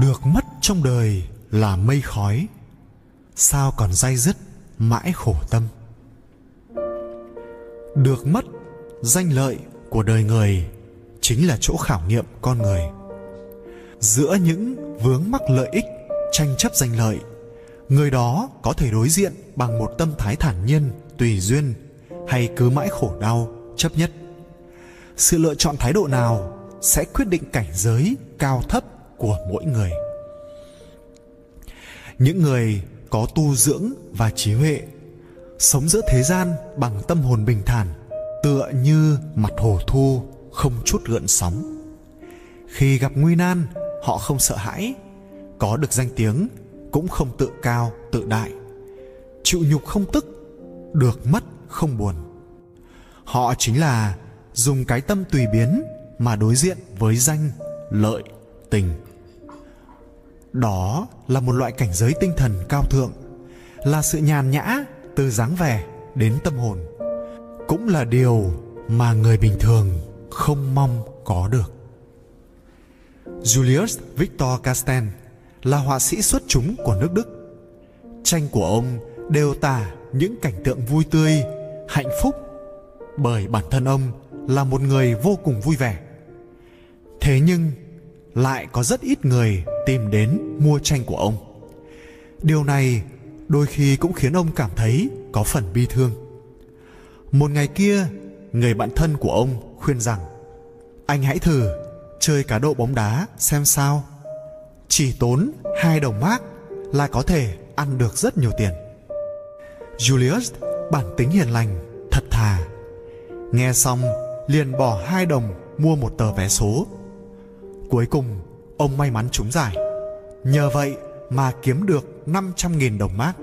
được mất trong đời là mây khói, sao còn day dứt mãi khổ tâm? Được mất danh lợi của đời người chính là chỗ khảo nghiệm con người. Giữa những vướng mắc lợi ích tranh chấp danh lợi, người đó có thể đối diện bằng một tâm thái thản nhiên, tùy duyên hay cứ mãi khổ đau, chấp nhất. Sự lựa chọn thái độ nào sẽ quyết định cảnh giới cao thấp của mỗi người. Những người có tu dưỡng và trí huệ, sống giữa thế gian bằng tâm hồn bình thản, tựa như mặt hồ thu, không chút gợn sóng. Khi gặp nguy nan, họ không sợ hãi, có được danh tiếng cũng không tự cao, tự đại. Chịu nhục không tức, được mất không buồn. Họ chính là dùng cái tâm tùy biến mà đối diện với danh, lợi tình đó là một loại cảnh giới tinh thần cao thượng là sự nhàn nhã từ dáng vẻ đến tâm hồn cũng là điều mà người bình thường không mong có được Julius Victor Casten là họa sĩ xuất chúng của nước Đức. Tranh của ông đều tả những cảnh tượng vui tươi, hạnh phúc bởi bản thân ông là một người vô cùng vui vẻ. Thế nhưng lại có rất ít người tìm đến mua tranh của ông. Điều này đôi khi cũng khiến ông cảm thấy có phần bi thương. Một ngày kia, người bạn thân của ông khuyên rằng anh hãy thử chơi cá độ bóng đá xem sao chỉ tốn hai đồng mark là có thể ăn được rất nhiều tiền julius bản tính hiền lành thật thà nghe xong liền bỏ hai đồng mua một tờ vé số cuối cùng, ông may mắn trúng giải. Nhờ vậy mà kiếm được 500.000 đồng mark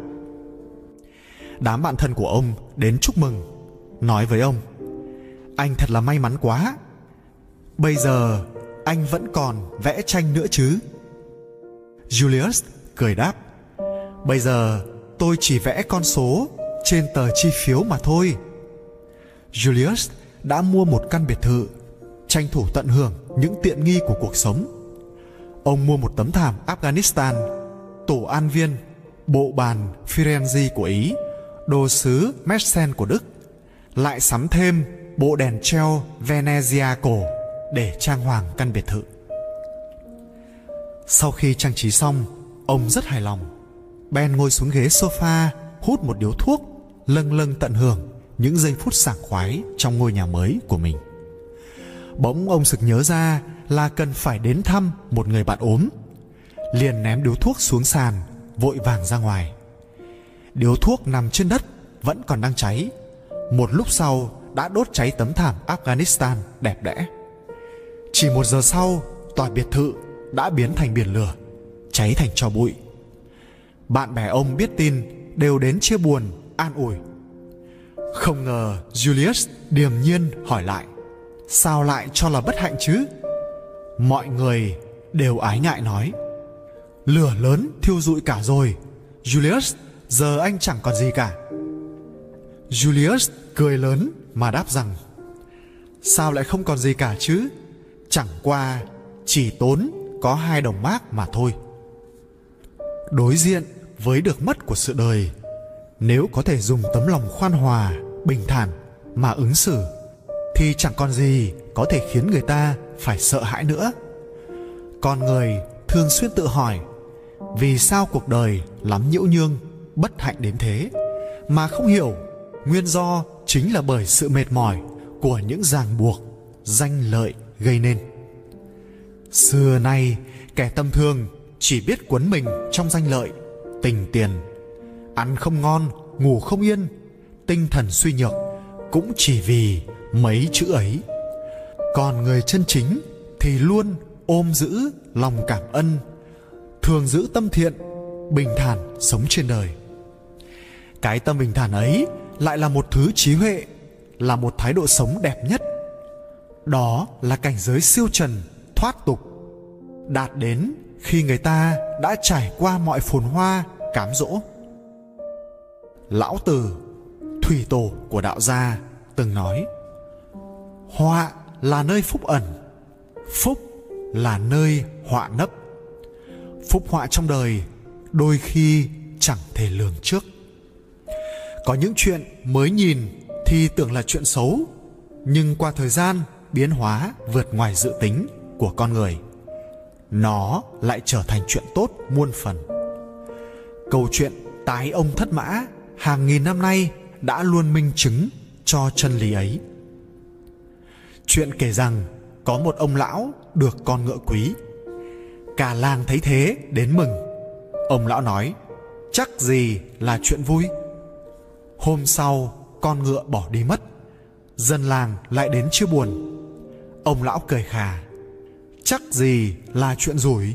đám bạn thân của ông đến chúc mừng, nói với ông, anh thật là may mắn quá. Bây giờ anh vẫn còn vẽ tranh nữa chứ? Julius cười đáp, bây giờ tôi chỉ vẽ con số trên tờ chi phiếu mà thôi. Julius đã mua một căn biệt thự tranh thủ tận hưởng những tiện nghi của cuộc sống. Ông mua một tấm thảm afghanistan, tổ an viên, bộ bàn firenze của ý, đồ sứ messen của đức, lại sắm thêm bộ đèn treo venezia cổ để trang hoàng căn biệt thự. Sau khi trang trí xong, ông rất hài lòng ben ngồi xuống ghế sofa hút một điếu thuốc, lâng lâng tận hưởng những giây phút sảng khoái trong ngôi nhà mới của mình bỗng ông sực nhớ ra là cần phải đến thăm một người bạn ốm. Liền ném điếu thuốc xuống sàn, vội vàng ra ngoài. Điếu thuốc nằm trên đất vẫn còn đang cháy. Một lúc sau đã đốt cháy tấm thảm afghanistan đẹp đẽ. Chỉ một giờ sau, tòa biệt thự đã biến thành biển lửa, cháy thành tro bụi. Bạn bè ông biết tin, đều đến chia buồn, an ủi. Không ngờ julius điềm nhiên hỏi lại sao lại cho là bất hạnh chứ? Mọi người đều ái ngại nói. Lửa lớn thiêu rụi cả rồi. Julius, giờ anh chẳng còn gì cả. Julius cười lớn mà đáp rằng, sao lại không còn gì cả chứ? Chẳng qua chỉ tốn có hai đồng mác mà thôi. Đối diện với được mất của sự đời, nếu có thể dùng tấm lòng khoan hòa, bình thản mà ứng xử thì chẳng còn gì có thể khiến người ta phải sợ hãi nữa. Con người thường xuyên tự hỏi, vì sao cuộc đời lắm nhiễu nhương, bất hạnh đến thế, mà không hiểu nguyên do chính là bởi sự mệt mỏi của những ràng buộc, danh lợi gây nên. Xưa nay, kẻ tâm thương chỉ biết quấn mình trong danh lợi, tình tiền, ăn không ngon, ngủ không yên, tinh thần suy nhược cũng chỉ vì mấy chữ ấy. Còn người chân chính thì luôn ôm giữ lòng cảm ân thường giữ tâm thiện, bình thản sống trên đời. Cái tâm bình thản ấy lại là một thứ trí huệ, là một thái độ sống đẹp nhất. Đó là cảnh giới siêu trần, thoát tục, đạt đến khi người ta đã trải qua mọi phồn hoa, cám dỗ. Lão tử, thủy tổ của đạo gia từng nói họa là nơi phúc ẩn, phúc là nơi họa nấp. Phúc họa trong đời đôi khi chẳng thể lường trước. Có những chuyện mới nhìn thì tưởng là chuyện xấu, nhưng qua thời gian biến hóa vượt ngoài dự tính của con người, nó lại trở thành chuyện tốt muôn phần. Câu chuyện tái ông thất mã hàng nghìn năm nay đã luôn minh chứng cho chân lý ấy chuyện kể rằng có một ông lão được con ngựa quý. Cả làng thấy thế đến mừng. Ông lão nói, chắc gì là chuyện vui. Hôm sau, con ngựa bỏ đi mất, dân làng lại đến chưa buồn. Ông lão cười khà, chắc gì là chuyện rủi.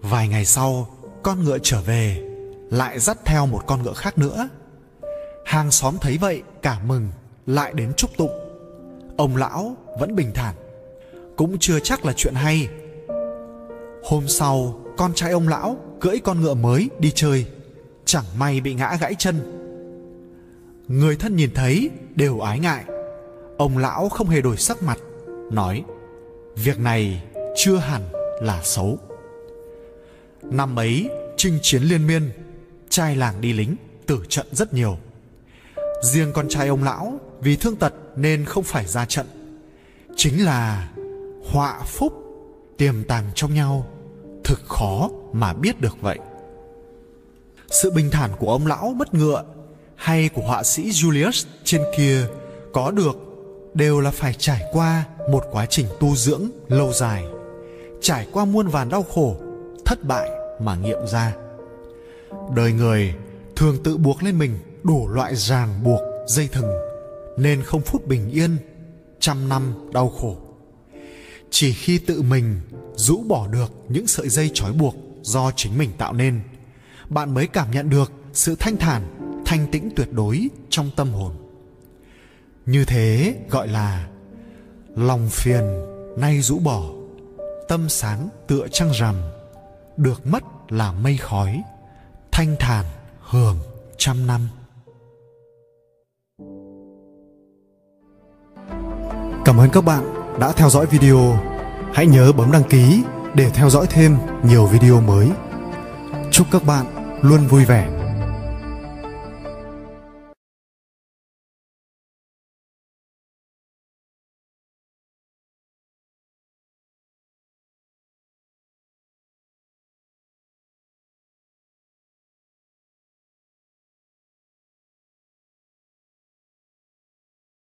Vài ngày sau, con ngựa trở về, lại dắt theo một con ngựa khác nữa. Hàng xóm thấy vậy cả mừng, lại đến chúc tụng ông lão vẫn bình thản. Cũng chưa chắc là chuyện hay. Hôm sau, con trai ông lão cưỡi con ngựa mới đi chơi. Chẳng may bị ngã gãy chân. Người thân nhìn thấy đều ái ngại. Ông lão không hề đổi sắc mặt, nói, việc này chưa hẳn là xấu. Năm ấy, chinh chiến liên miên, trai làng đi lính, tử trận rất nhiều. Riêng con trai ông lão vì thương tật nên không phải ra trận. Chính là họa phúc tiềm tàng trong nhau, thực khó mà biết được vậy. Sự bình thản của ông lão mất ngựa hay của họa sĩ julius trên kia có được đều là phải trải qua một quá trình tu dưỡng lâu dài, trải qua muôn vàn đau khổ, thất bại mà nghiệm ra. Đời người thường tự buộc lên mình đủ loại ràng buộc dây thừng nên không phút bình yên, trăm năm đau khổ. Chỉ khi tự mình rũ bỏ được những sợi dây trói buộc do chính mình tạo nên, bạn mới cảm nhận được sự thanh thản, thanh tĩnh tuyệt đối trong tâm hồn. Như thế gọi là lòng phiền nay rũ bỏ, tâm sáng tựa trăng rằm, được mất là mây khói, thanh thản hưởng trăm năm. Cảm ơn các bạn đã theo dõi video. Hãy nhớ bấm đăng ký để theo dõi thêm nhiều video mới. Chúc các bạn luôn vui vẻ.